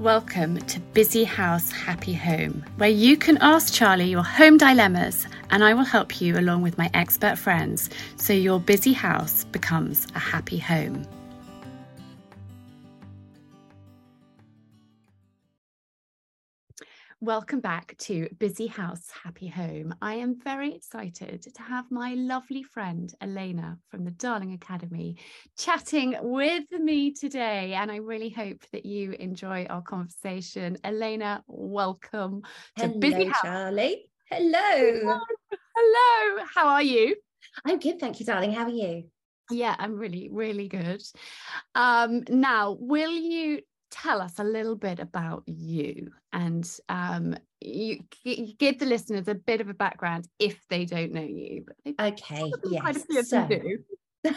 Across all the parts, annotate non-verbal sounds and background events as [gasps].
Welcome to Busy House Happy Home, where you can ask Charlie your home dilemmas and I will help you along with my expert friends so your busy house becomes a happy home. Welcome back to Busy House Happy Home. I am very excited to have my lovely friend Alena from the Darling Academy chatting with me today. And I really hope that you enjoy our conversation. Alena, welcome to Hello, Busy House. Charlie. Hello. Hello. How are you? I'm good, thank you, darling. How are you? Yeah, I'm really, really good. Um, now, will you tell us a little bit about you and um, you, you, give the listeners a bit of a background if they don't know you. okay, yes. so, [laughs]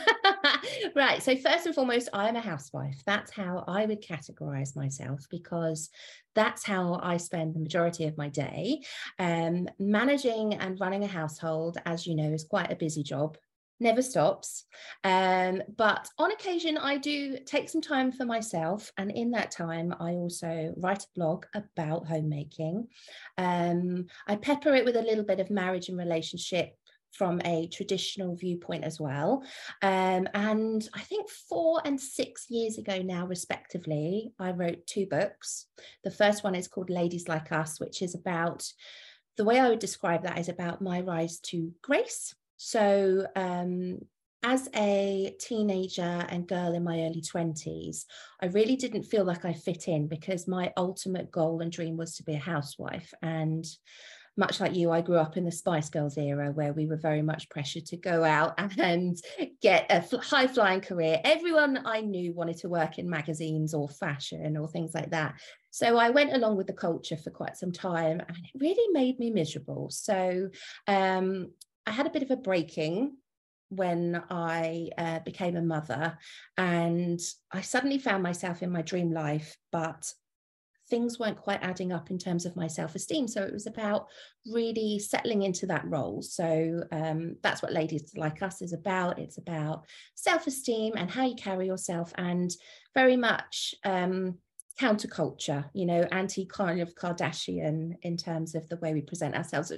right. So first and foremost, I am a housewife. That's how I would categorize myself because that's how I spend the majority of my day. Um, managing and running a household, as you know, is quite a busy job never stops. Um, but on occasion, I do take some time for myself. And in that time, I also write a blog about homemaking. Um, I pepper it with a little bit of marriage and relationship from a traditional viewpoint as well. Um, and I think four and six years ago now, respectively, I wrote two books. The first one is called Ladies Like Us, which is about the way I would describe that is about my rise to grace so, um, as a teenager and girl in my early 20s, I really didn't feel like I fit in because my ultimate goal and dream was to be a housewife. And much like you, I grew up in the Spice Girls era where we were very much pressured to go out [laughs] and get a high flying career. Everyone I knew wanted to work in magazines or fashion or things like that. So I went along with the culture for quite some time and it really made me miserable. So um, I had a bit of a breaking when I uh, became a mother, and I suddenly found myself in my dream life, but things weren't quite adding up in terms of my self esteem. So it was about really settling into that role. So um, that's what Ladies Like Us is about. It's about self esteem and how you carry yourself, and very much. Um, counterculture you know anti kind of kardashian in terms of the way we present ourselves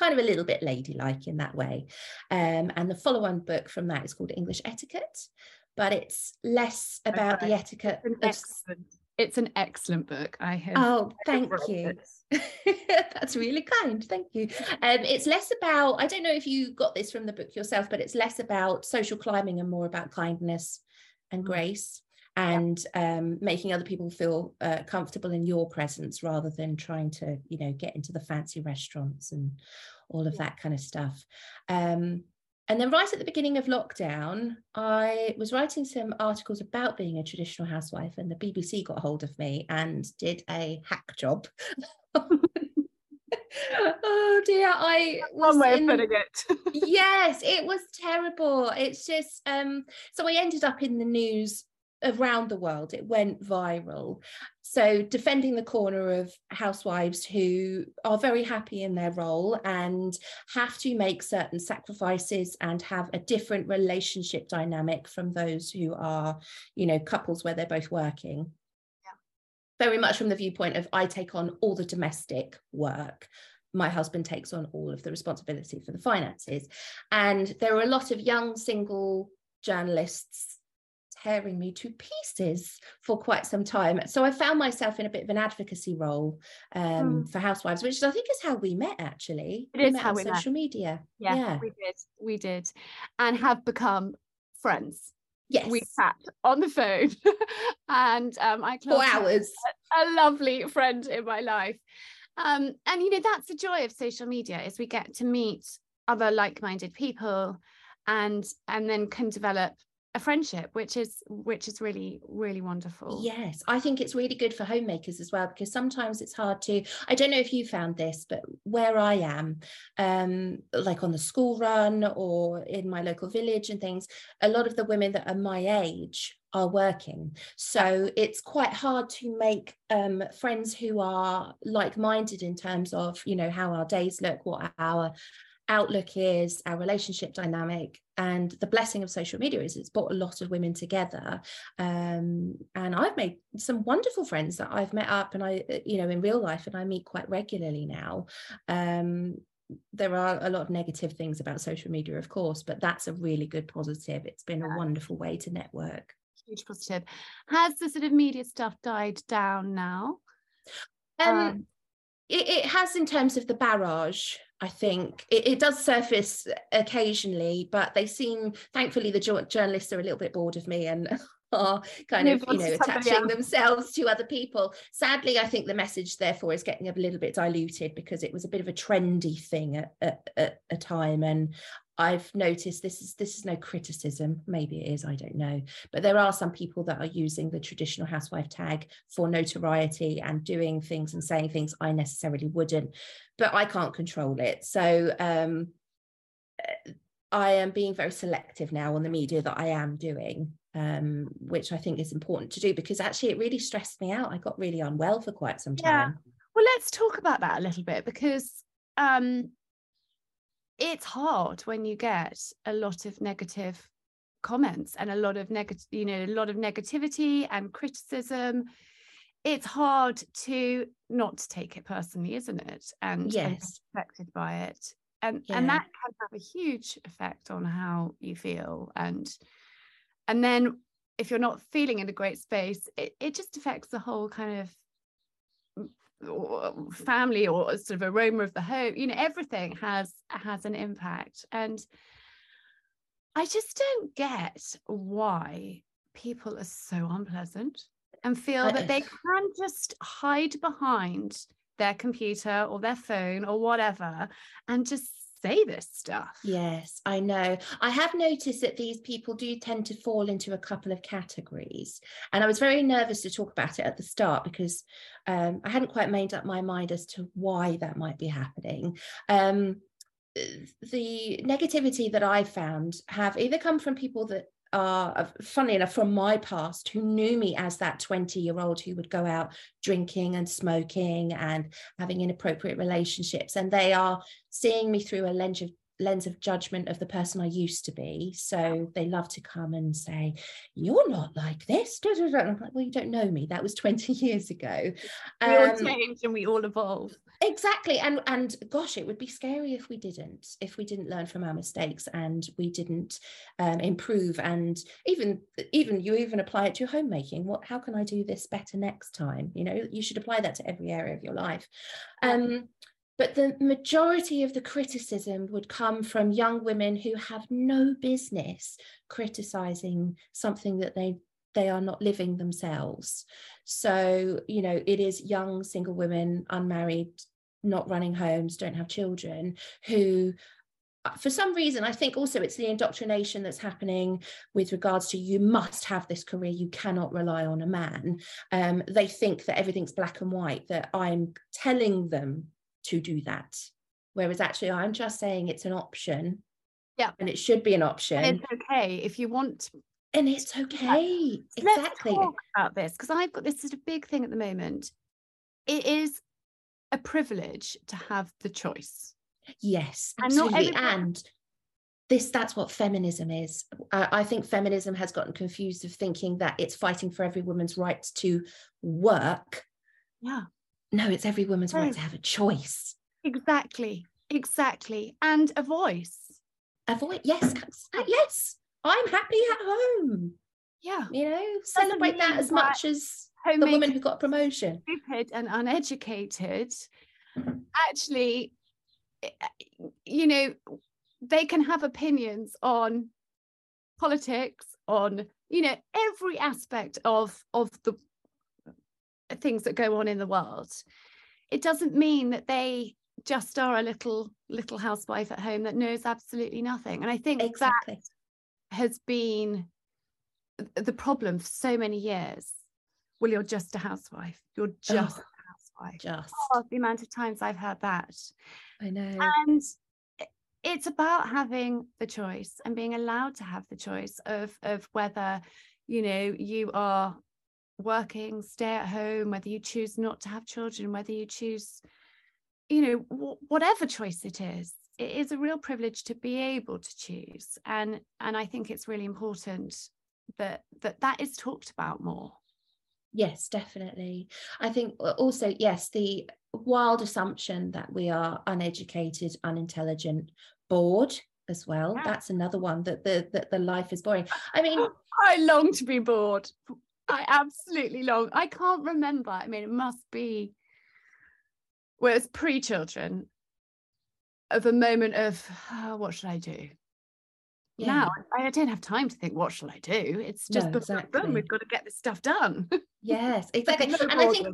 kind of a little bit ladylike in that way. Um, and the follow on book from that is called English Etiquette, but it's less about okay. the etiquette. It's an, of... it's an excellent book. I have. Oh, thank you. [laughs] That's really kind. Thank you. Um, it's less about, I don't know if you got this from the book yourself, but it's less about social climbing and more about kindness and mm. grace and um, making other people feel uh, comfortable in your presence rather than trying to you know get into the fancy restaurants and all of that kind of stuff. Um, and then right at the beginning of lockdown i was writing some articles about being a traditional housewife and the bbc got hold of me and did a hack job. [laughs] Oh dear i one way in, of putting it. [laughs] Yes it was terrible. It's just um so i ended up in the news around the world. It went viral. So, defending the corner of housewives who are very happy in their role and have to make certain sacrifices and have a different relationship dynamic from those who are, you know, couples where they're both working. Yeah. Very much from the viewpoint of I take on all the domestic work, my husband takes on all of the responsibility for the finances. And there are a lot of young single journalists tearing me to pieces for quite some time. So I found myself in a bit of an advocacy role um, mm. for housewives, which I think is how we met actually. It we is how we social met. media. Yeah, yeah, we did. We did. And have become friends. Yes. We sat on the phone [laughs] and um, I for hours. A, a lovely friend in my life. Um, and you know, that's the joy of social media is we get to meet other like-minded people and and then can develop a friendship which is which is really really wonderful. Yes i think it's really good for homemakers as well because sometimes it's hard to i don't know if you found this but where i am um like on the school run or in my local village and things a lot of the women that are my age are working. So it's quite hard to make um, friends who are like-minded in terms of you know how our days look what our outlook is our relationship dynamic and the blessing of social media is it's brought a lot of women together. Um, and i've made some wonderful friends that i've met up and i you know in real life and i meet quite regularly now. Um, there are a lot of negative things about social media of course but that's a really good positive. It's been a wonderful way to network. Huge positive. Has the sort of media stuff died down now? Um, um it, it has in terms of the barrage I think it, it, does surface occasionally, but they seem, thankfully, the journalists are a little bit bored of me and [laughs] are kind of, you know, attaching themselves to other people. Sadly, I think the message, therefore, is getting a little bit diluted because it was a bit of a trendy thing at, at, at a time. And I've noticed this is this is no criticism. Maybe it is, I don't know. But there are some people that are using the traditional housewife tag for notoriety and doing things and saying things I necessarily wouldn't. But I can't control it. So um, I am being very selective now on the media that I am doing, um, which I think is important to do because actually it really stressed me out. I got really unwell for quite some time. Yeah. Well, let's talk about that a little bit because um, it's hard when you get a lot of negative comments and a lot of negative you know a lot of negativity and criticism. It's hard to not take it personally isn't it? And yes. and affected by it. And yeah. and that can have a huge effect on how you feel. And and then if you're not feeling in a great space it, it just affects the whole kind of family or sort of aroma of the home you know everything has has an impact. And i just don't get why people are so unpleasant and feel that they can just hide behind their computer or their phone or whatever and just say this stuff. Yes, I know. I have noticed that these people do tend to fall into a couple of categories. And I was very nervous to talk about it at the start because um, I hadn't quite made up my mind as to why that might be happening. Um, the negativity that I found have either come from people that Uh, are funny enough from my past who knew me as that 20 year old who would go out drinking and smoking and having inappropriate relationships. And they are seeing me through a lens of lens of judgment of the person I used to be. So they love to come and say, You're not like this. I'm like, well, you don't know me. That was [laughs] 20 years ago. We um, all change and we all evolve. Exactly. And and gosh, it would be scary if we didn't, if we didn't learn from our mistakes and we didn't um, improve. And even even you even apply it to homemaking. What how can I do this better next time? You know, you should apply that to every area of your life. Um, but the majority of the criticism would come from young women who have no business criticizing something that they they are not living themselves. So you know it is young single women unmarried not running homes don't have children who uh, for some reason i think also it's the indoctrination that's happening with regards to you must have this career you cannot rely on a man. Um, they think that everything's black and white that i'm telling them to do that. Whereas actually, I'm just saying it's an option. Yeah. And it should be an option. And it's okay if you want. And it's okay. Yeah. Exactly. Let's talk about this because I've got this sort of big thing at the moment. It is a privilege to have the choice. Yes, absolutely. And, and this that's what feminism is uh, i think feminism has gotten confused of thinking that it's fighting for every woman's right to work yeah no, it's every woman's right to have a choice. Exactly. Exactly. And a voice. A voice. Yes. Yes. I'm happy at home. Yeah. You know, celebrate that as much as the woman who got a promotion. Stupid and uneducated. [clears throat] Actually, eh, you know, they can have opinions on politics, on, you know, every aspect of of the things that go on in the world it doesn't mean that they just are a little little housewife at home that knows absolutely nothing. And i think exactly. that has been the problem for so many years. Well you're just a housewife. You're just oh, a housewife. Just. Oh, the amount of times i've heard that. I know. And it's about having the choice and being allowed to have the choice of of whether you know you are working, stay at home, whether you choose not to have children, whether you choose, you know, w- whatever choice it is, it is a real privilege to be able to choose. And and i think it's really important that that that is talked about more. Yes definitely. I think uh, also yes the wild assumption that we are uneducated unintelligent bored as well yeah. that's another one that the that the life is boring. I mean [gasps] i long to be bored i absolutely long i can't remember i mean it must be well it's pre-children of a moment of oh, what should I do? Yeah. Now I, don't have time to think what shall I do. It's just no, exactly. boom, we've got to get this stuff done. [laughs] Yes, exactly. no and I think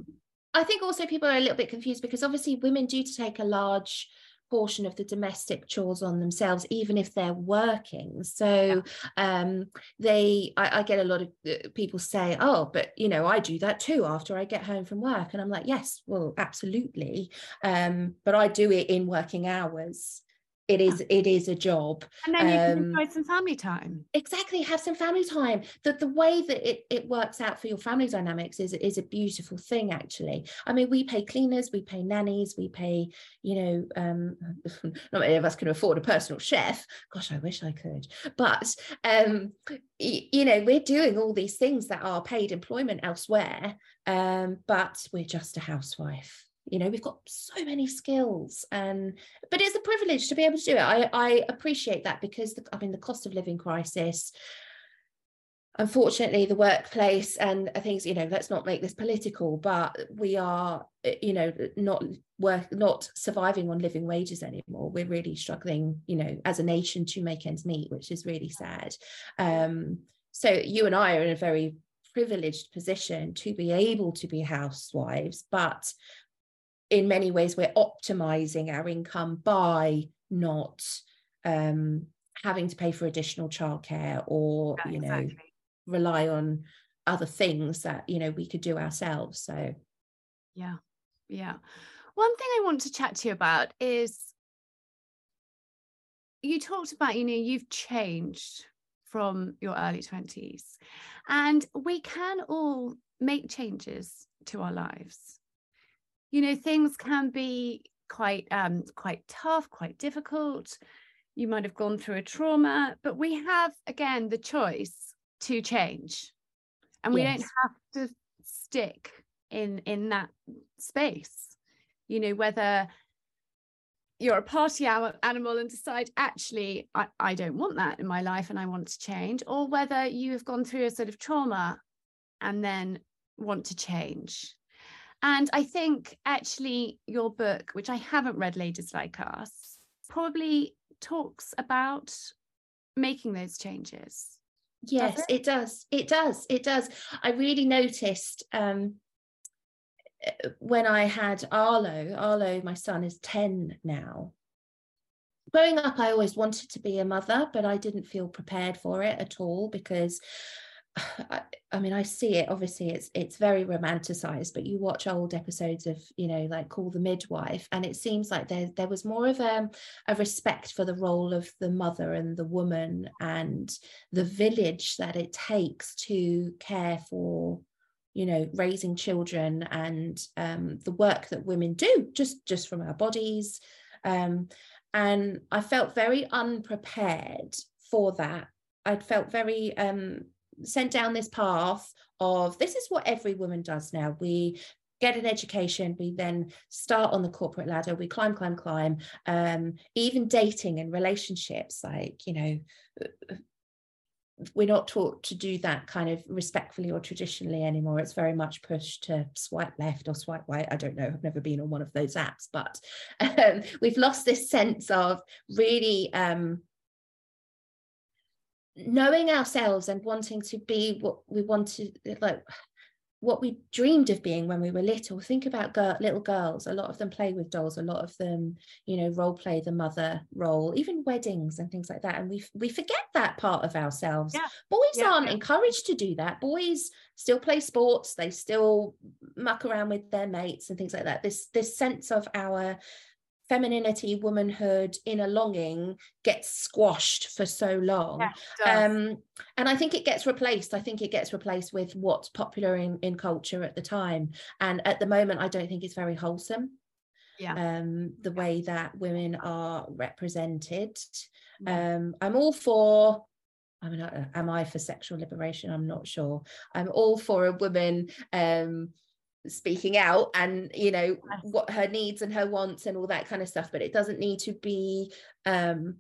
I think also people are a little bit confused because obviously women do to take a large portion of the domestic chores on themselves even if they're working. So yeah. um they I, I, get a lot of uh, people say oh but you know i do that too after i get home from work. And i'm like yes well absolutely. Um but i do it in working hours it is it is a job and then you can um, enjoy some family time. Exactly have some family time. The, the way that it, it works out for your family dynamics is is a beautiful thing actually. I mean we pay cleaners we pay nannies we pay you know um [laughs] not many of us can afford a personal chef. Gosh i wish i could. But um you know we're doing all these things that are paid employment elsewhere um but we're just a housewife you know we've got so many skills and but it's a privilege to be able to do it. I i appreciate that because the, i mean the cost of living crisis unfortunately the workplace and things you know let's not make this political but we are you know not work not surviving on living wages anymore. We're really struggling you know as a nation to make ends meet which is really sad. Um so you and i are in a very privileged position to be able to be housewives but in many ways we're optimizing our income by not um, having to pay for additional childcare or yeah, you know exactly. rely on other things that you know we could do ourselves so. Yeah yeah. One thing i want to chat to you about is you talked about you know you've changed from your early 20s and we can all make changes to our lives you know things can be quite um quite tough quite difficult. You might have gone through a trauma but we have again the choice to change. And we yes. don't have to stick in in that space you know whether you're a party animal and decide actually I, I don't want that in my life and i want to change or whether you have gone through a sort of trauma and then want to change and I think actually your book, which I haven't read, Ladies Like Us, probably talks about making those changes. Yes, does it? it? does. It does. It does. I really noticed um, when I had Arlo, Arlo, my son is 10 now. Growing up, I always wanted to be a mother, but I didn't feel prepared for it at all because I, I, mean, I see it. Obviously, it's it's very romanticized. But you watch old episodes of, you know, like Call the Midwife, and it seems like there there was more of a a respect for the role of the mother and the woman and the village that it takes to care for, you know, raising children and um, the work that women do just just from our bodies. Um, and I felt very unprepared for that. I felt very um, sent down this path of this is what every woman does now. We get an education, we then start on the corporate ladder, we climb, climb, climb. Um, even dating and relationships, like, you know, we're not taught to do that kind of respectfully or traditionally anymore. It's very much pushed to swipe left or swipe right. I don't know. I've never been on one of those apps, but [laughs] um, we've lost this sense of really um, knowing ourselves and wanting to be what we wanted like what we dreamed of being when we were little. Think about girl, little girls. A lot of them play with dolls. A lot of them you know role play the mother role even weddings and things like that. And we we forget that part of ourselves. Yeah. boys yeah. aren't encouraged to do that. Boys still play sports. They still muck around with their mates and things like that. This this sense of our femininity, womanhood, inner longing gets squashed for so long. Yeah, um, and I think it gets replaced. I think it gets replaced with what's popular in, in culture at the time. And at the moment, I don't think it's very wholesome. yeah. um, the way that women are represented. Yeah. Um, I'm all for. I mean, am I for sexual liberation? I'm not sure. I'm all for a woman um, speaking out and you know what her needs and her wants and all that kind of stuff. But it doesn't need to be um,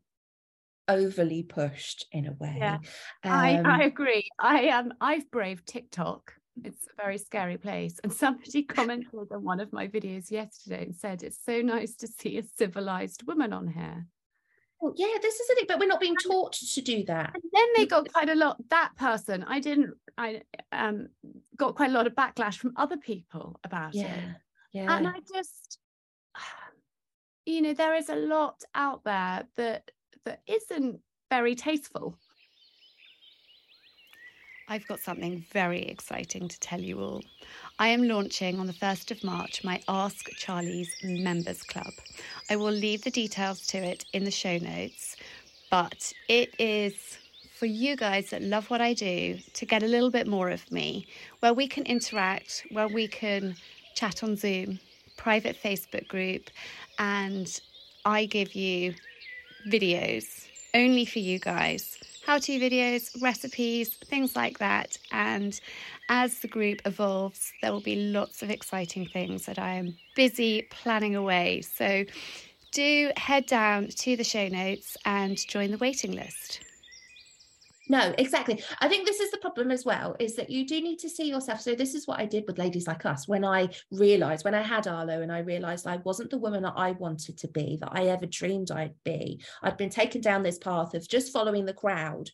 overly pushed in a way. Yeah. I, Um, I agree. I am. I've braved TikTok. It's a very scary place. And somebody [laughs] commented on one of my videos yesterday and said, "It's so nice to see a civilized woman on here." Well, yeah, this is it. But we're not being taught to do that. And then they got quite a lot. That person, I didn't. I um got quite a lot of backlash from other people about it. Yeah, yeah. And I just, [sighs] you know, there is a lot out there that that isn't very tasteful. I've got something very exciting to tell you all. I am launching on the 1st of March my Ask Charlie's Members Club. I will leave the details to it in the show notes, but it is for you guys that love what I do to get a little bit more of me, where we can interact, where we can chat on Zoom, private Facebook group, and I give you videos only for you guys how to videos, recipes, things like that. And as the group evolves, there will be lots of exciting things that I am busy planning away. So do head down to the show notes and join the waiting list. No, exactly. I think this is the problem as well, is that you do need to see yourself. So this is what I did with ladies like us when I realized when I had Arlo and I realized I wasn't the woman that I wanted to be, that I ever dreamed I'd be. I'd been taken down this path of just following the crowd.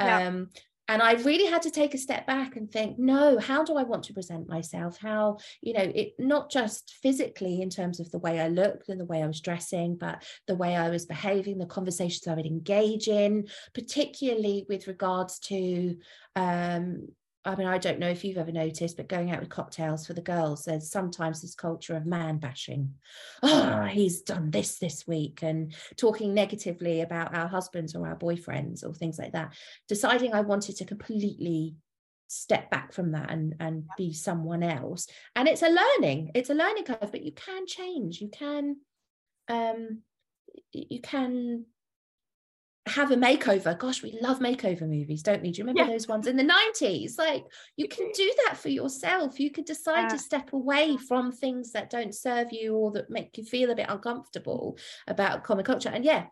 Yeah. Um, and I really had to take a step back and think, no, how do I want to present myself? How, you know, it not just physically in terms of the way I looked and the way I was dressing, but the way I was behaving, the conversations I would engage in, particularly with regards to um I mean, I don't know if you've ever noticed, but going out with cocktails for the girls, there's sometimes this culture of man bashing. Oh, he's done this this week, and talking negatively about our husbands or our boyfriends or things like that. Deciding I wanted to completely step back from that and and be someone else. And it's a learning, it's a learning curve, but you can change. You can, um, you can have a makeover. Gosh, we love makeover movies, don't we? Do you remember Yeah. those ones in the 90s? Like you can mm-hmm. do that for yourself. You could decide Yeah. to step away from things that don't serve you or that make you feel a bit uncomfortable about common culture. And yeah,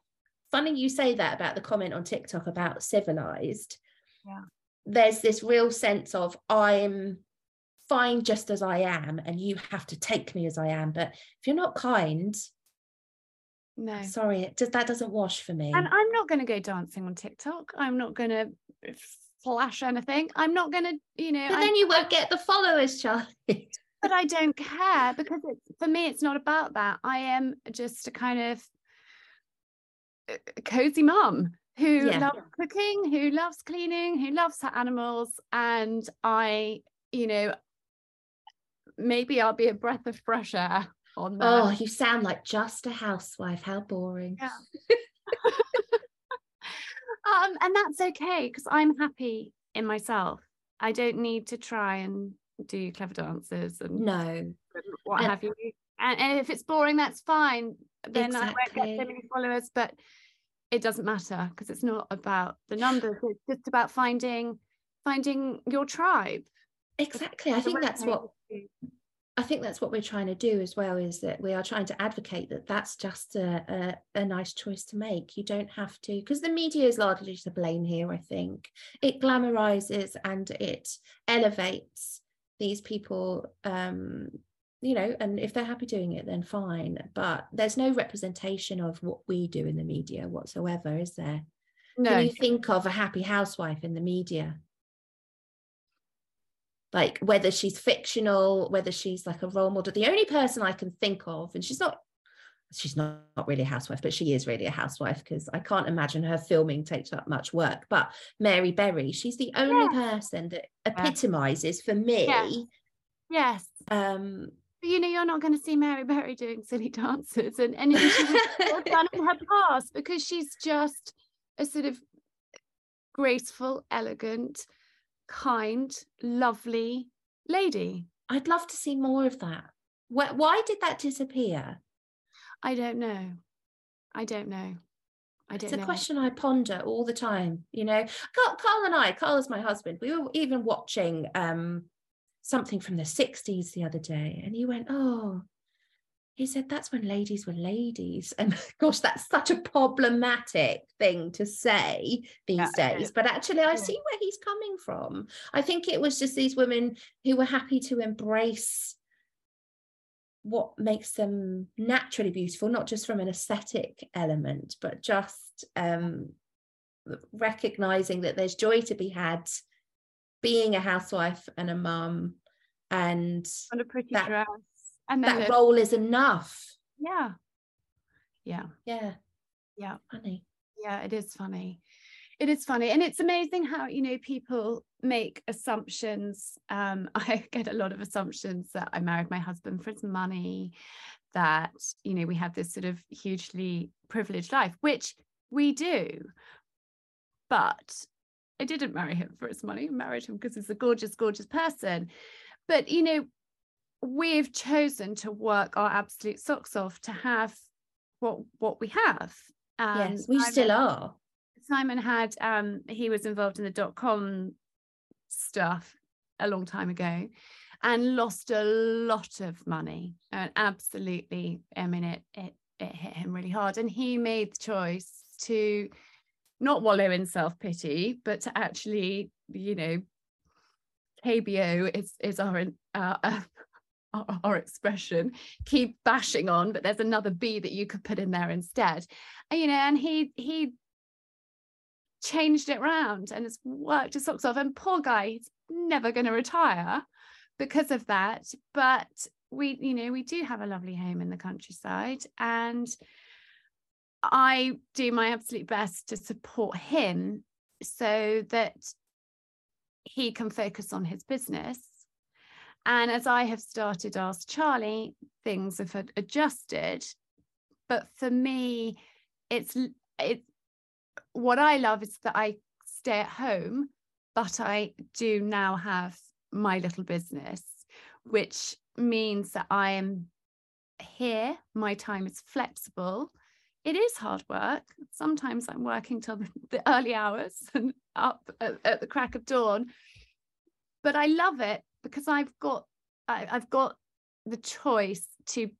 funny you say that about the comment on TikTok about civilized. Yeah. There's this real sense of I'm fine just as I am, and you have to take me as I am. But if you're not kind, No. sorry, it just that doesn't wash for me. And I'm not going to go dancing on TikTok. I'm not going to flash anything. I'm not going to, you know, But then you won't get the followers, Charlie. [laughs] but I don't care because it's, for me, it's not about that. I am just a kind of uh, cozy mum who Yeah. loves cooking, who loves cleaning, who loves her animals. And I, you know, maybe I'll be a breath of fresh air on that. Oh, you sound like just a housewife. How boring. Yeah. [laughs] um, and that's okay because I'm happy in myself. I don't need to try and do clever dances and No, what And- have you. And, and if it's boring, that's fine. Then I won't get so many followers, but it doesn't matter because it's not about the numbers. It's just about finding finding your tribe. exactly. I think that's what. I think that's what we're trying to do as well. Is that we are trying to advocate that that's just a a, a nice choice to make. You don't have to because the media is largely to blame here. I think it glamorizes and it elevates these people. Um, you know, and if they're happy doing it, then fine. But there's no representation of what we do in the media whatsoever, is there? No, Can you think of a happy housewife in the media? Like whether she's fictional, whether she's like a role model. The only person I can think of, and she's not, she's not, not really a housewife, but she is really a housewife because I can't imagine her filming takes up much work. But Mary Berry, she's the only person that epitomizes for me. Yeah. yes. Um, But you know, you're not going to see Mary Berry doing silly [laughs] dances and anything she was done in her past because she's just a sort of graceful, elegant, kind, lovely lady. I'd love to see more of that. Why, why did that disappear? I don't know. I don't know. I don't it's a know. question I ponder all the time. You know, Carl, Carl and I, Carl is my husband. We were even watching um, something from the 60s the other day, and he went, Oh, he said that's when ladies were ladies. [laughs] And gosh, that's such a problematic thing to say these yeah, days. But actually, I see where he's coming from. I think it was just these women who were happy to embrace what makes them naturally beautiful, not just from an aesthetic element, but just um, recognizing that there's joy to be had being a housewife and a mum and, and a pretty that, dress and that role is enough. Yeah. Yeah. Yeah. Yeah. Funny. Yeah it is funny. It is funny. And it's amazing how you know people make assumptions. Um [laughs] i get a lot of assumptions that i married my husband for his money that you know we have this sort of hugely privileged life which we do. But i didn't marry him for his money. I married him because he's a gorgeous gorgeous person. But you know we've chosen to work our absolute socks off to have what what we have. Yes we Simon, still are. Simon had um he was involved in the dot com stuff a long time ago and lost a lot of money and absolutely I mean it it it hit him really hard. And he made the choice to not wallow in self-pity but to actually you know KBO is is our uh, our, [laughs] [laughs] our, expression keep bashing on but there's another b that you could put in there instead. You know and he he changed it round and has worked his socks off. And poor guy he's never going to retire because of that. But we you know we do have a lovely home in the countryside and i do my absolute best to support him so that he can focus on his business and as I have started Ask Charlie, things have adjusted. But for me, it's it. What I love is that I stay at home, but I do now have my little business, which means that I am here. My time is flexible. It is hard work. Sometimes I'm working till the [laughs] early hours and up at, at the crack of dawn, but I love it because I've got I, I've got the choice to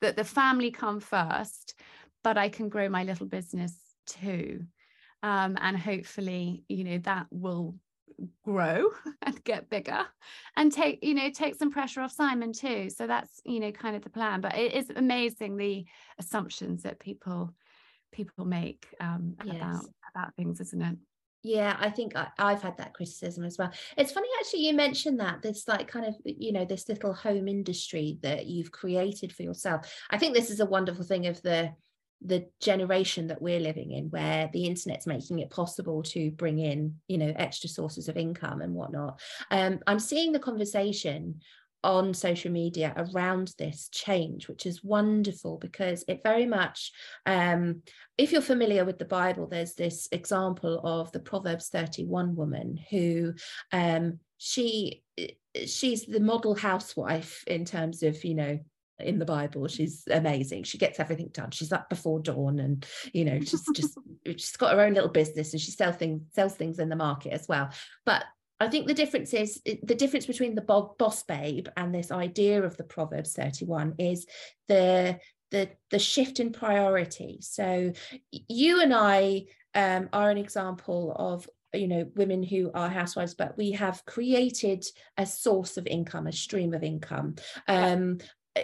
that the family come first, but I can grow my little business too. Um, and hopefully, you know, that will grow [laughs] and get bigger and take, you know, take some pressure off Simon too. So that's, you know, kind of the plan. But it is amazing the assumptions that people people make um, yes. about about things, isn't it? Yeah i think I, have had that criticism as well. It's funny actually you mentioned that this like kind of you know this little home industry that you've created for yourself. I think this is a wonderful thing of the the generation that we're living in where the internet's making it possible to bring in you know extra sources of income and whatnot. Um, i'm seeing the conversation on social media around this change, which is wonderful because it very much, um, if you're familiar with the Bible, there's this example of the Proverbs 31 woman who um, she she's the model housewife in terms of you know in the Bible. She's amazing. She gets everything done. She's up before dawn, and you know, she's just [laughs] she's got her own little business, and she sells things sells things in the market as well. But I think the difference is the difference between the boss babe and this idea of the Proverbs 31 is the the the shift in priority. So you and I um, are an example of you know women who are housewives but we have created a source of income a stream of income um,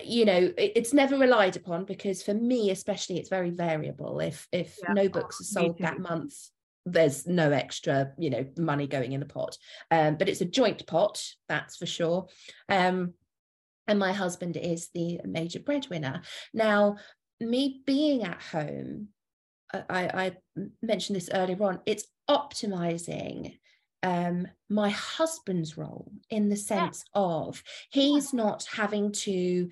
you know it's never relied upon because for me especially it's very variable if if yeah. no books are sold that month there's no extra you know money going in the pot. Um, but it's a joint pot that's for sure. Um, and my husband is the major breadwinner. Now me being at home I, I mentioned this earlier on it's optimizing um, my husband's role in the sense yeah. of he's not having to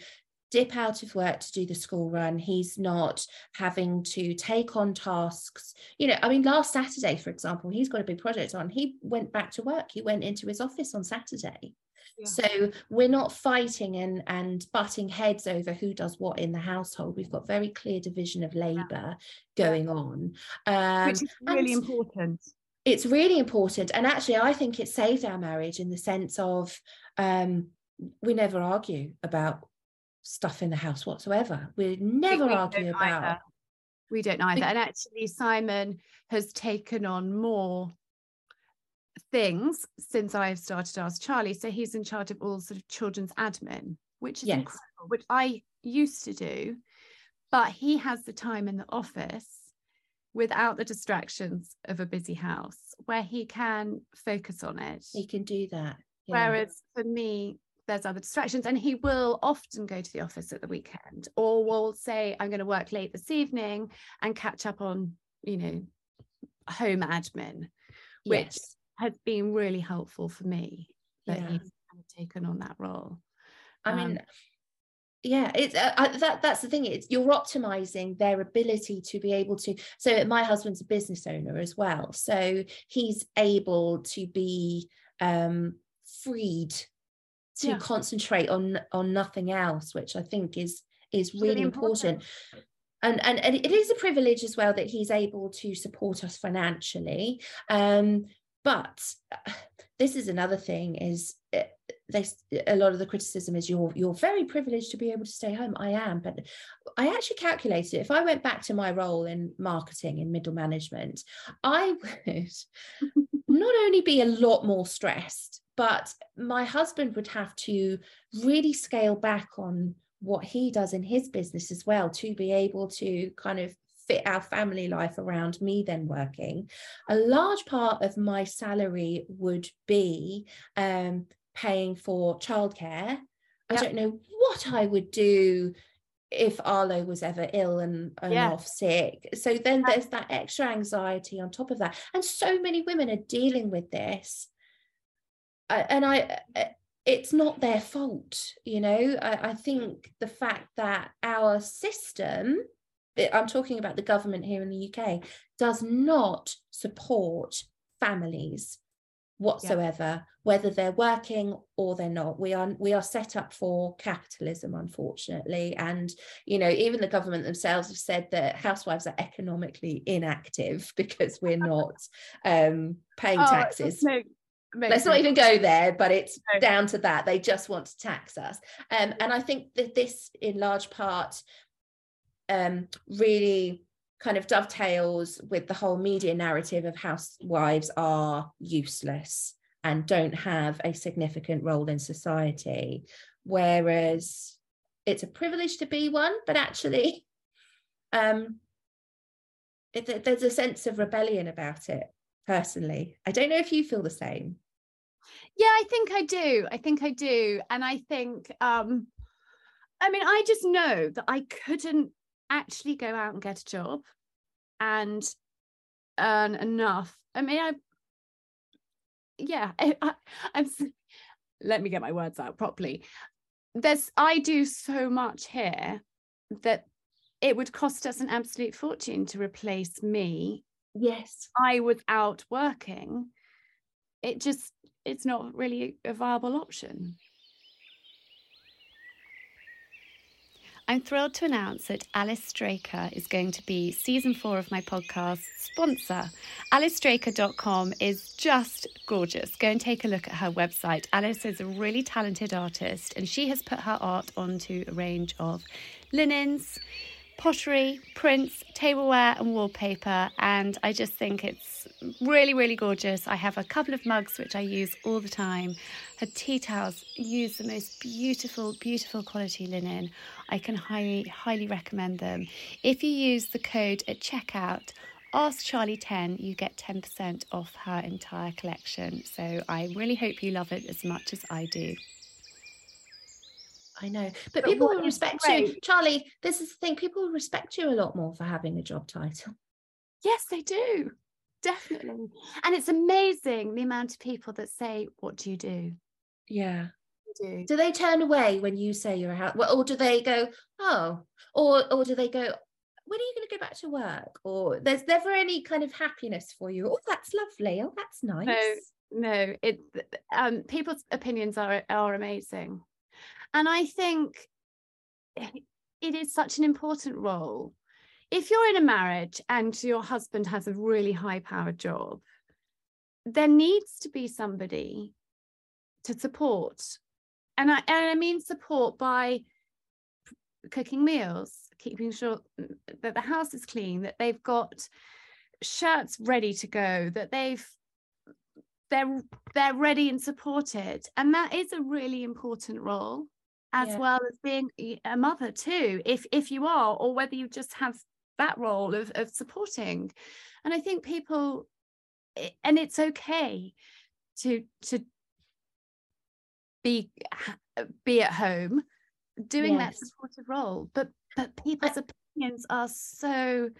dip out of work to do the school run. He's not having to take on tasks. You know, I mean, last Saturday, for example, he's got a big project on. He went back to work. He went into his office on Saturday. Yeah. So we're not fighting and and butting heads over who does what in the household. We've got very clear division of labour yeah. going on, um, which is really important. It's really important, and actually, I think it saved our marriage in the sense of um, we never argue about stuff in the house whatsoever. We're never we argue about. Either. We don't either, and actually, Simon has taken on more things since I've started Ask Charlie. So he's in charge of all sort of children's admin, which is yes. incredible, which I used to do. But he has the time in the office without the distractions of a busy house where he can focus on it. He can do that. Yeah. Whereas for me, there's other distractions and he will often go to the office at the weekend or will say i'm going to work late this evening and catch up on you know home admin which yes has been really helpful for me that yeah. he's kind of taken on that role. I um, mean, yeah, it's uh, that that's the thing. It's you're optimizing their ability to be able to. So my husband's a business owner as well, so he's able to be um, freed to yeah. concentrate on on nothing else, which I think is is really, really important. important. And, and and it is a privilege as well that he's able to support us financially. Um but uh, this is another thing is uh, they a lot of the criticism is you're you're very privileged to be able to stay home. I am. But i actually calculated if i went back to my role in marketing in middle management i [laughs] would [laughs] not only be a lot more stressed but my husband would have to really scale back on what he does in his business as well to be able to kind of fit our family life around me then working, a large part of my salary would be um, paying for childcare. Yep. I don't know what I would do if Arlo was ever ill and, and yeah. off sick. So then there's that extra anxiety on top of that. And so many women are dealing with this. And I, it's not their fault, you know. I, I think the fact that our system I'm talking about the government here in the UK, does not support families whatsoever yeah. whether they're working or they're not we are we are set up for capitalism unfortunately and you know even the government themselves have said that housewives are economically inactive [laughs] because we're not um paying oh, taxes no, let's not even go there but it's no. down to that they just want to tax us um, and i think that this in large part um, really kind of dovetails with the whole media narrative of housewives are useless and don't have a significant role in society. Whereas it's a privilege to be one, but actually, [laughs] um, it, there's a sense of rebellion about it personally. I don't know if you feel the same. Yeah, I think I do. I think I do. And I think, um, I mean, I just know that I couldn't actually go out and get a job and earn enough. I mean, I, yeah, I, I, I'm, let me get my words out properly. There's, I do so much here that it would cost us an absolute fortune to replace me. Yes. I was out working. It just, it's not really a viable option. I'm thrilled to announce that Alice Straker is going to be season four of my podcast sponsor. AliceStraker.com is just gorgeous. Go and take a look at her website. Alice is a really talented artist and she has put her art onto a range of linens, pottery, prints, tableware, and wallpaper. And I just think it's really, really gorgeous. I have a couple of mugs which I use all the time. Her tea towels use the most beautiful, beautiful quality linen. I can highly, highly recommend them. If you use the code at checkout, Ask Charlie 10, you get 10% off her entire collection. So I really hope you love it as much as I do. I know, but, but people will respect great. you, Charlie. This is the thing: people respect you a lot more for having a job title. Yes, they do, definitely. And it's amazing the amount of people that say, "What do you do?" Yeah. Do. do they turn away when you say you're out, well, or do they go, "Oh," or or do they go, when are you going to go back to work? Or there's never any kind of happiness for you. Oh, that's lovely. Oh, that's nice. no it um people's opinions are are amazing and i think it is such an important role. If you're in a marriage and your husband has a really high powered job there needs to be somebody to support. And i and i mean support by cooking meals keeping sure that the house is clean that they've got shirts ready to go that they've they're they're ready and supported. And that is a really important role as yeah. well as being a mother too if if you are or whether you just have that role of, of supporting and i think people and it's okay to to be be at home doing yes. that supportive role but but people's I, opinions are so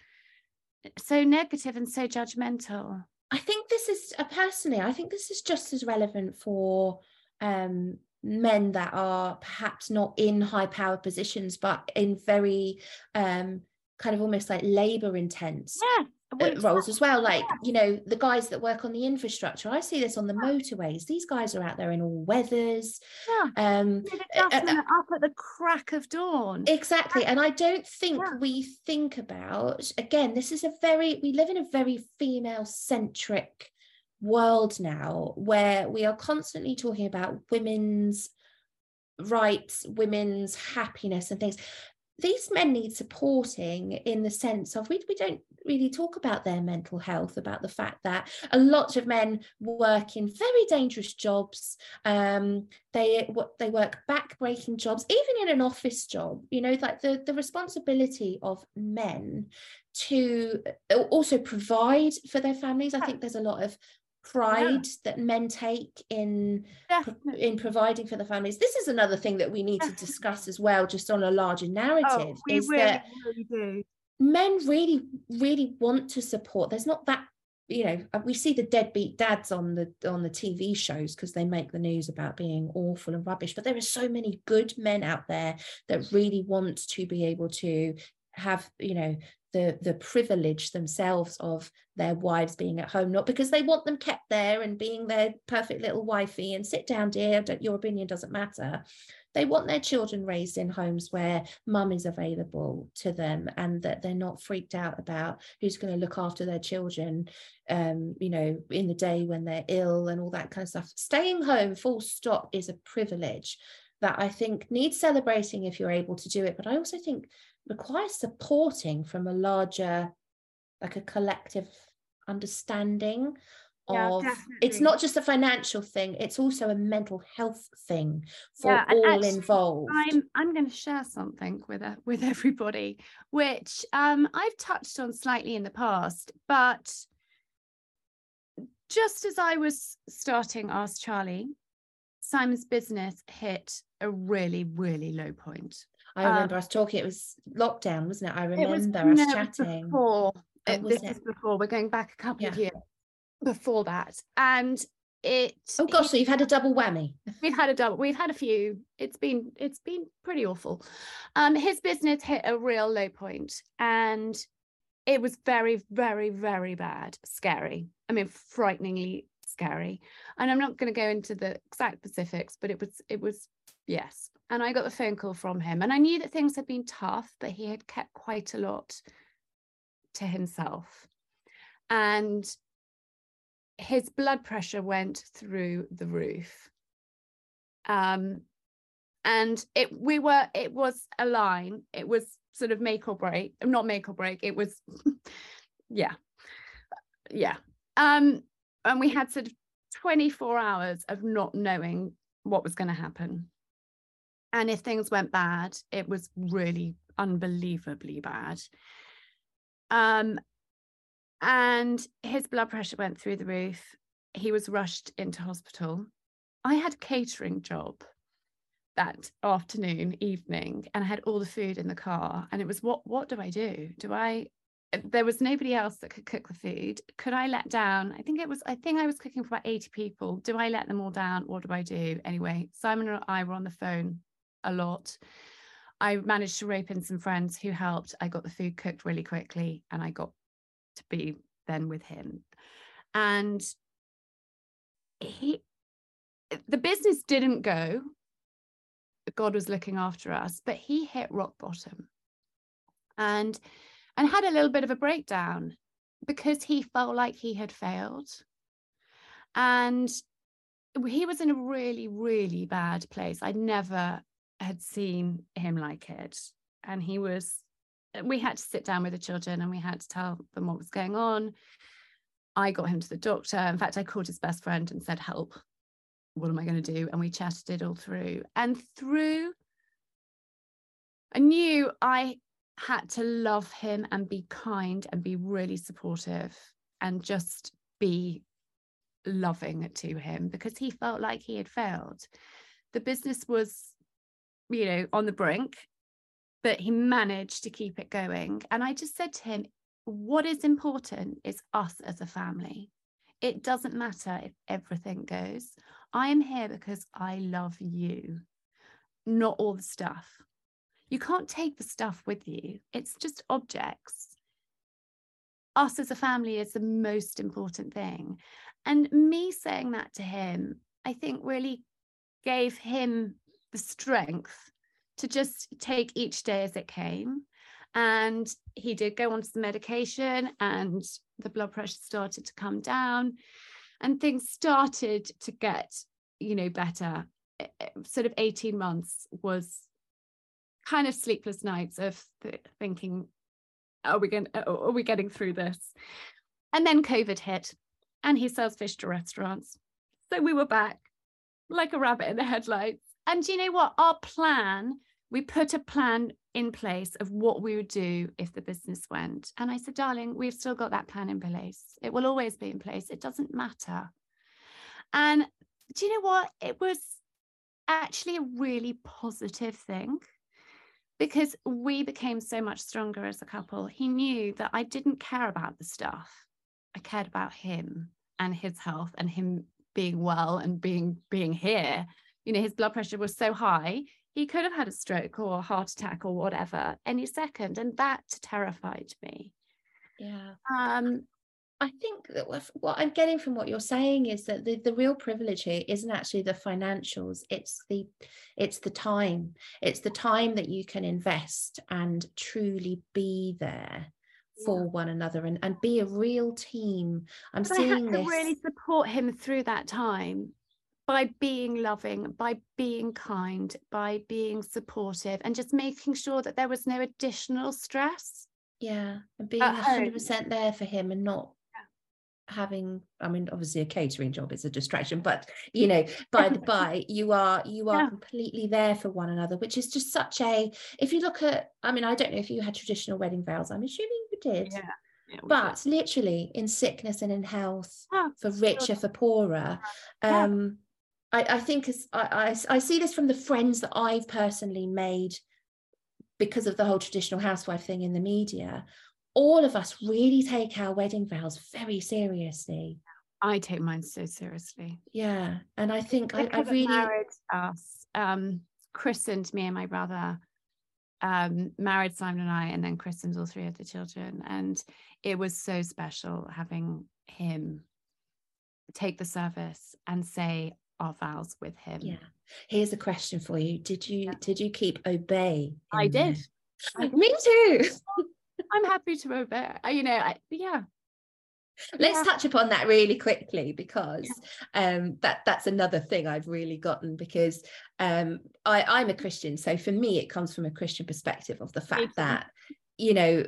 so negative and so judgmental i think this is uh, personally i think this is just as relevant for um men that are perhaps not in high power positions but in very um kind of almost like labor intense yeah uh, roles as well. like you know the guys that work on the infrastructure i see this on the motorways. These guys are out there in all weathers yeah. um uh, uh, up at the crack of dawn. Exactly and i don't think yeah. we think about again this is a very we live in a very female centric world now where we are constantly talking about women's rights women's happiness and things. These men need supporting in the sense of we, we don't really talk about their mental health about the fact that a lot of men work in very dangerous jobs. Um, they they work back-breaking jobs even in an office job you know like the the responsibility of men to uh, also provide for their families. I think there's a lot of pride yeah. that men take in Definitely. in providing for the families this is another thing that we need to discuss as well just on a larger oh, narrative oh, is really, that really men really really want to support there's not that you know uh, we see the deadbeat dads on the on the tv shows because they make the news about being awful and rubbish but there are so many good men out there that really want to be able to have you know the the privilege themselves of their wives being at home not because they want them kept there and being their perfect little wifey and sit down dear your opinion doesn't matter. They want their children raised in homes where mum is available to them and that they're not freaked out about who's going to look after their children um, you know in the day when they're ill and all that kind of stuff. Staying home full stop is a privilege that i think needs celebrating if you're able to do it. But i also think requires supporting from a larger, like a collective understanding yeah, of definitely. it's not just a financial thing it's also a mental health thing for yeah, all actually, involved i'm i'm going to share something with a, with everybody which um i've touched on slightly in the past but just as i was starting ask charlie simon's business hit a really really low point I um, remember um, us talking. It was lockdown, wasn't it? I remember was, us no, chatting. Before oh, this it? is before. We're going back a couple yeah. of years before that, and it. Oh gosh, it, so you've had a double whammy. We've had a double. We've had a few. It's been it's been pretty awful. Um, his business hit a real low point, and it was very, very, very bad, scary. I mean, frighteningly scary. And I'm not going to go into the exact specifics, but it was it was yes and I got the phone call from him. And I knew that things had been tough, but he had kept quite a lot to himself. And his blood pressure went through the roof. Um, and it we were it was a line it was sort of make or break not make or break it was [laughs] yeah yeah um and we had sort of 24 hours of not knowing what was going to happen and if things went bad, it was really unbelievably bad. Um, and his blood pressure went through the roof. He was rushed into hospital. I had a catering job that afternoon, evening, and I had all the food in the car. And it was, what what do I do? Do I there was nobody else that could cook the food. Could I let down? I think it was, I think I was cooking for about 80 people. Do I let them all down? What do I do? Anyway, Simon and I were on the phone a lot. I managed to rope in some friends who helped. I got the food cooked really quickly and I got to be then with him. And he the business didn't go god was looking after us but he hit rock bottom and and had a little bit of a breakdown because he felt like he had failed and he was in a really really bad place I'd never had seen him like it. And he was we had to sit down with the children and we had to tell them what was going on. I got him to the doctor. In fact i called his best friend and said help. What am i going to do? And we chatted it all through. And through i knew i had to love him and be kind and be really supportive and just be loving to him because he felt like he had failed. The business was you know on the brink but he managed to keep it going. And I just said to him, what is important is us as a family. It doesn't matter if everything goes. I am here because I love you, not all the stuff. You can't take the stuff with you, it's just objects. Us as a family is the most important thing. And me saying that to him, I think really gave him the strength to just take each day as it came. And he did go onto the medication, and the blood pressure started to come down, and things started to get, you know, better. Sort of 18 months was kind of sleepless nights of thinking, are we going are we getting through this? And then COVID hit, and he sells fish to restaurants. So we were back like a rabbit in the headlights. And you know what? Our plan we put a plan in place of what we would do if the business went. And I said, darling, we've still got that plan in place. It will always be in place. It doesn't matter. And do you know what? It was actually a really positive thing because we became so much stronger as a couple. He knew that I didn't care about the stuff. I cared about him and his health and him being well and being being here. You know, his blood pressure was so high he could have had a stroke or a heart attack or whatever any second and that terrified me yeah um I think that what I'm getting from what you're saying is that the, the real privilege here isn't actually the financials. It's the it's the time. It's the time that you can invest and truly be there for yeah. one another and, and be a real team. I'm but seeing I had to this. really support him through that time by being loving, by being kind, by being supportive, and just making sure that there was no additional stress. Yeah, and being hundred percent there for him and not yeah. having. I mean, obviously, a catering job is a distraction, but you know, by the [laughs] by, you are you are yeah. completely there for one another, which is just such a. If you look at, I mean, I don't know if you had traditional wedding vows. I'm assuming you did. Yeah. But literally in sickness and in health oh, for richer for poorer um I, I think as I, I, I see this from the friends that I've personally made because of the whole traditional housewife thing in the media. All of us really take our wedding vows very seriously. I take mine so seriously. Yeah, and I think I, I, really married us, um, christened me and my brother, um, married Simon and I, and then christened all three of the children, and it was so special having him take the service and say, our vows with him. Yeah. Here's a question for you. Did you yeah. did you keep obey? I did. [laughs] Me too. [laughs] I'm happy to obey. You know, I, yeah. Let's yeah. touch upon that really quickly because yeah. um, that that's another thing I've really gotten because um, I, I'm a Christian, so for me it comes from a Christian perspective of the fact that you know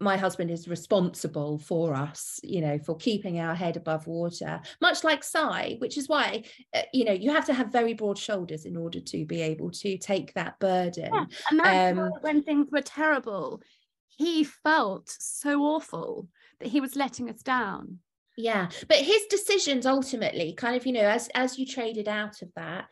my husband is responsible for us you know for keeping our head above water much like Si which is why uh, you know you have to have very broad shoulders in order to be able to take that burden. Yeah, and that's um, when things were terrible. He felt so awful that he was letting us down. Yeah but his decisions ultimately kind of you know as as you traded out of that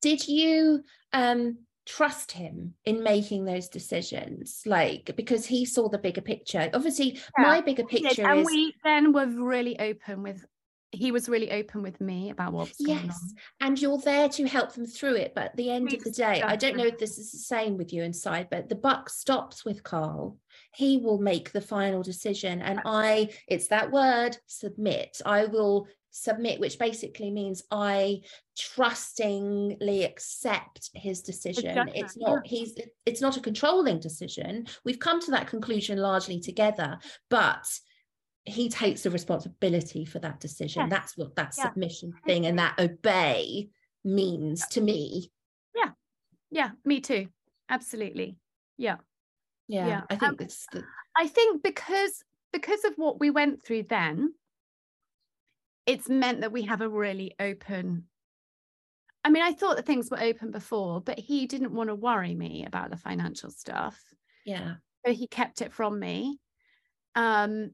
did you um trust him in making those decisions like because he saw the bigger picture obviously yeah, my bigger picture and is we then were really open with he was really open with me about what was yes, going on. and you're there to help them through it. But at the end of the day, I don't know if this is the same with you inside, but the buck stops with Carl. He will make the final decision, and I, it's that word, submit. I will submit, which basically means I trustingly accept his decision. It's not he's it's not a controlling decision. We've come to that conclusion largely together, but he takes the responsibility for that decision. Yes. That's what that yeah. submission thing and that obey means to me. Yeah. Yeah, me too. Absolutely. Yeah. Yeah. yeah. I think um, it's the... I think because because of what we went through then, it's meant that we have a really open I mean, I thought that things were open before, but he didn't want to worry me about the financial stuff. Yeah. So he kept it from me. Um,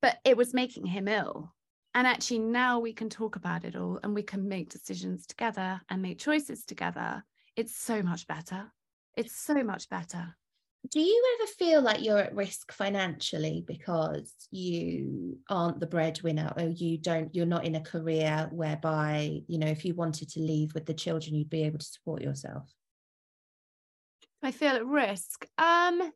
but it was making him ill. And actually, now we can talk about it all and we can make decisions together and make choices together. It's so much better. It's so much better do you ever feel like you're at risk financially because you aren't the breadwinner or you don't you're not in a career whereby you know if you wanted to leave with the children you'd be able to support yourself? I feel at risk. Um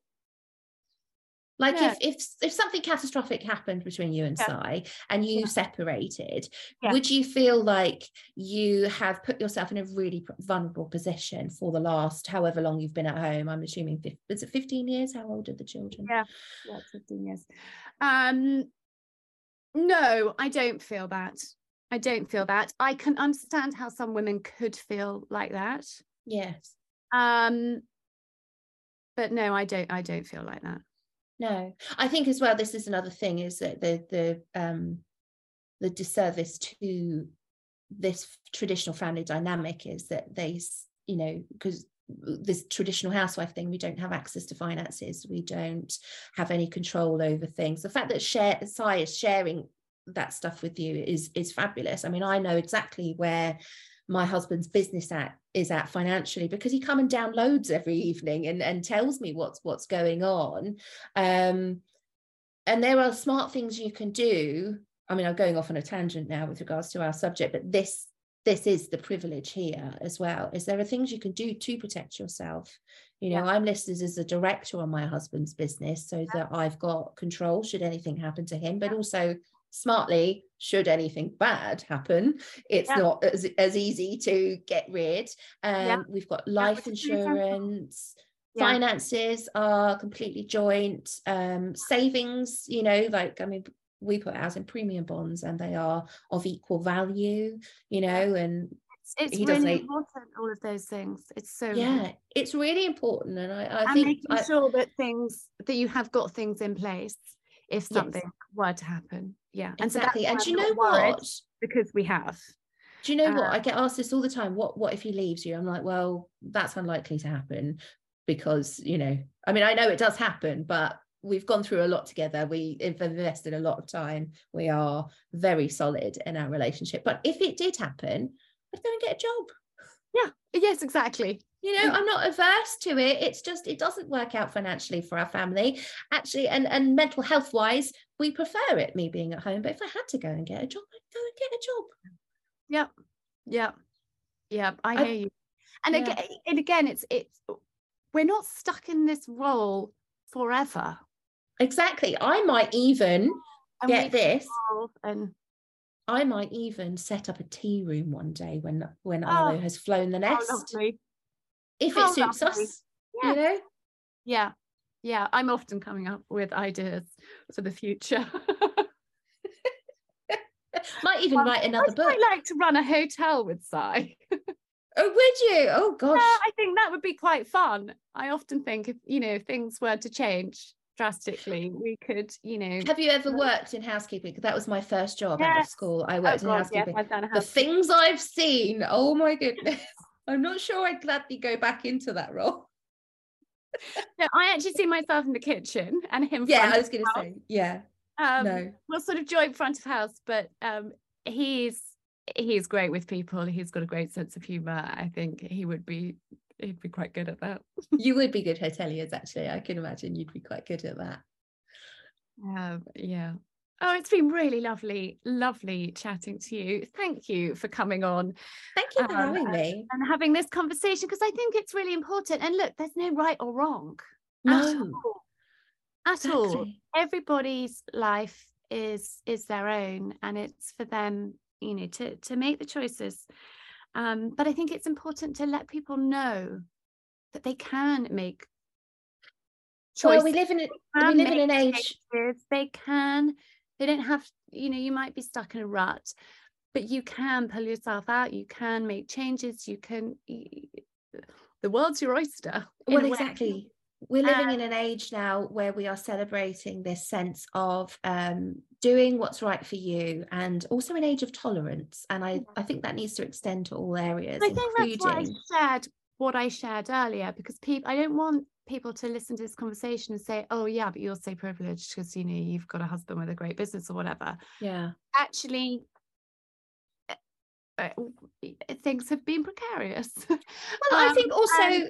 like yeah. if if if something catastrophic happened between you and yeah. and you yeah. separated, would you feel like you have put yourself in a really vulnerable position for the last however long you've been at home? I'm assuming is it 15 years? How old are the children? Yeah, yeah, 15 years. Um no, I don't feel that. I don't feel that. I can understand how some women could feel like that. Yes. Um but no, I don't I don't feel like that no. I think as well this is another thing is that the the um the disservice to this traditional family dynamic is that they you know because this traditional housewife thing we don't have access to finances we don't have any control over things. The fact that share Si is sharing that stuff with you is is fabulous. I mean i know exactly where my husband's business at is at financially because he come and downloads every evening and, and tells me what's what's going on. Um, and there are smart things you can do. I mean i'm going off on a tangent now with regards to our subject but this this is the privilege here as well is there are things you can do to protect yourself. You know yeah. i'm listed as a director on my husband's business so that i've got control should anything happen to him but also smartly should anything bad happen it's yeah. not as, as easy to get rid um, yeah. we've got life yeah, insurance finances are completely joint um, savings you know like i mean we put ours in premium bonds and they are of equal value you know and it's, it's really important all of those things it's so yeah important. it's really important and i, I and think making I, sure that things that you have got things in place if something yes. were to happen yeah. Exactly and, so and do you know what because we have. Do you know uh, what i get asked this all the time. What what if he leaves you? I'm like well that's unlikely to happen because you know i mean i know it does happen but we've gone through a lot together. We have invested a lot of time. We are very solid in our relationship. But if it did happen i'd go and get a job. Yeah. Yes exactly you know i'm not averse to it. It's just it doesn't work out financially for our family. Actually and and mental health wise we prefer it me being at home. But if i had to go and get a job i'd go and get a job. Yeah yeah yeah i hear I, you. And yeah. again and again it's it's we're not stuck in this role forever. Exactly. I might even and get this. and I might even set up a tea room one day when when oh, Arlo has flown the oh, nest. Oh, if it suits us, yeah. you know. Yeah, yeah. I'm often coming up with ideas for the future. [laughs] Might even um, write another I'd book. I'd like to run a hotel with Si. oh, would you? Oh gosh. Yeah, I think that would be quite fun. I often think if you know things were to change drastically, we could, you know. Have you ever worked in housekeeping? Because That was my first job yes. out of school. I worked oh, in God, housekeeping. Yes, housekeeping. The things I've seen. Oh my goodness. I'm not sure I'd gladly go back into that role. [laughs] no, I actually see myself in the kitchen and him. Yeah, I was going to say, yeah. Um, no, we're sort of joint front of house, but um, he's he's great with people. He's got a great sense of humour. I think he would be he'd be quite good at that. [laughs] you would be good hoteliers, actually. I can imagine you'd be quite good at that. Um, yeah. Oh, it's been really lovely, lovely chatting to you. Thank you for coming on. Thank you for um, having me. And having this conversation because I think it's really important. And look, there's no right or wrong. No. At all. At exactly. all. Everybody's life is is their own and it's for them you know to to make the choices um, but i think it's important to let people know that they can make choices. well we live in a, we live in an age choices. they can they don't have you know you might be stuck in a rut but you can pull yourself out you can make changes you can the world's your oyster well exactly. We're living in an age now where we are celebrating this sense of um, doing what's right for you and also an age of tolerance. And i i think that needs to extend to all areas i think that's why i shared what i shared earlier because people i don't want people to listen to this conversation and say oh yeah but you're so privileged because you know you've got a husband with a great business or whatever. Yeah. Actually uh, things have been precarious. [laughs] Well um, i think also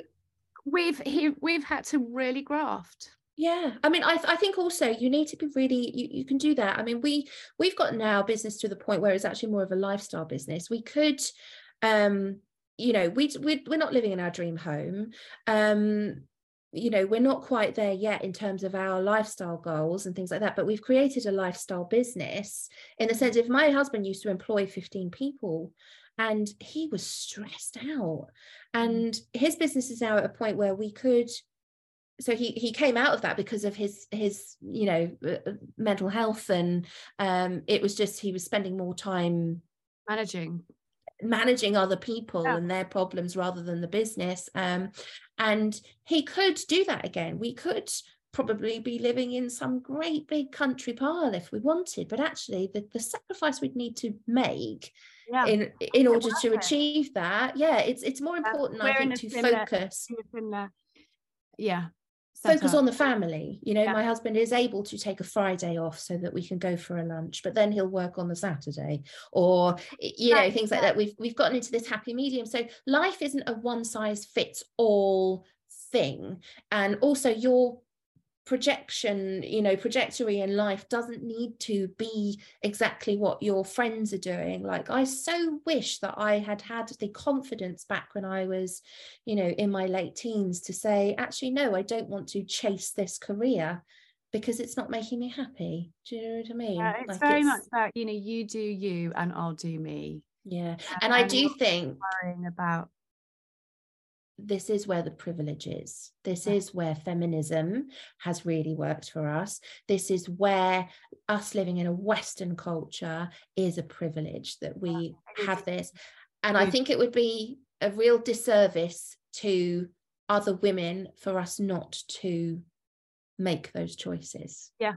we've he, we've had to really graft. Yeah i mean I, I think also you need to be really you, you can do that. I mean we we've got now business to the point where it's actually more of a lifestyle business. We could um you know we, we we're not living in our dream home. Um you know we're not quite there yet in terms of our lifestyle goals and things like that but we've created a lifestyle business in the sense if my husband used to employ 15 people and he was stressed out mm. and his business is now at a point where we could so he he came out of that because of his his you know uh, uh, mental health and um it was just he was spending more time managing managing other people yeah. and their problems rather than the business um and he could do that again we could probably be living in some great big country pile if we wanted but actually the, the sacrifice we'd need to make yeah. in in order to achieve that yeah it's it's more important i think to focus yeah focus on the family. You know yeah. my husband is able to take a friday off so that we can go for a lunch but then he'll work on the saturday or you know things like that. We've we've gotten into this happy medium. So life isn't a one size fits all thing. And also your projection you know trajectory in life doesn't need to be exactly what your friends are doing. Like i so wish that i had had the confidence back when i was you know in my late teens to say actually no i don't want to chase this career because it's not making me happy. Do you know what i mean? Yeah, it's like very it's, much about you know you do you and i'll do me. Yeah and, and i do think worrying about this is where the privilege is. This is where feminism has really worked for us. This is where us living in a Western culture is a privilege that we have this. And I think it would be a real disservice to other women for us not to make those choices. Yeah.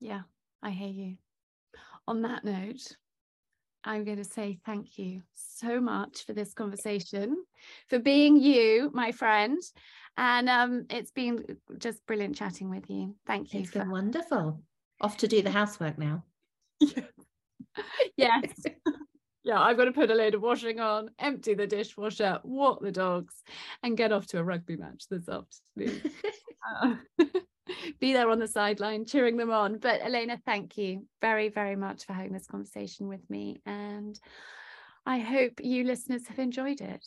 Yeah, I hear you. On that note, I'm going to say thank you so much for this conversation, for being you, my friend. And um, it's been just brilliant chatting with you. Thank you. It's for... been wonderful. Off to do the housework now. [laughs] yes. [laughs] yeah, I've got to put a load of washing on, empty the dishwasher, walk the dogs, and get off to a rugby match this afternoon. [laughs] uh, [laughs] be there on the sideline cheering them on. But Alena, thank you very, very much for having this conversation with me. And I hope you listeners have enjoyed it.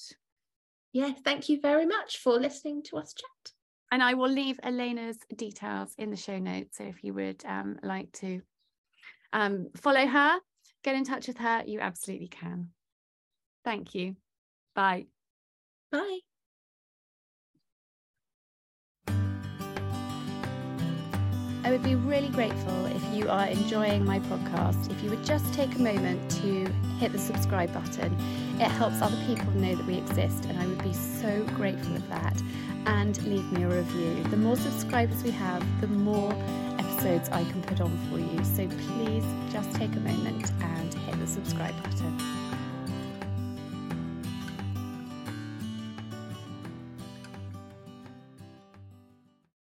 Yeah, thank you very much for listening to us chat. And I will leave Alena's details in the show notes. So if you would um, like to um, follow her, get in touch with her, you absolutely can. Thank you. Bye. Bye. I would be really grateful if you are enjoying my podcast, if you would just take a moment to hit the subscribe button. It helps other people know that we exist, and I would be so grateful of that. And leave me a review. The more subscribers we have, the more episodes I can put on for you. So please just take a moment and hit the subscribe button.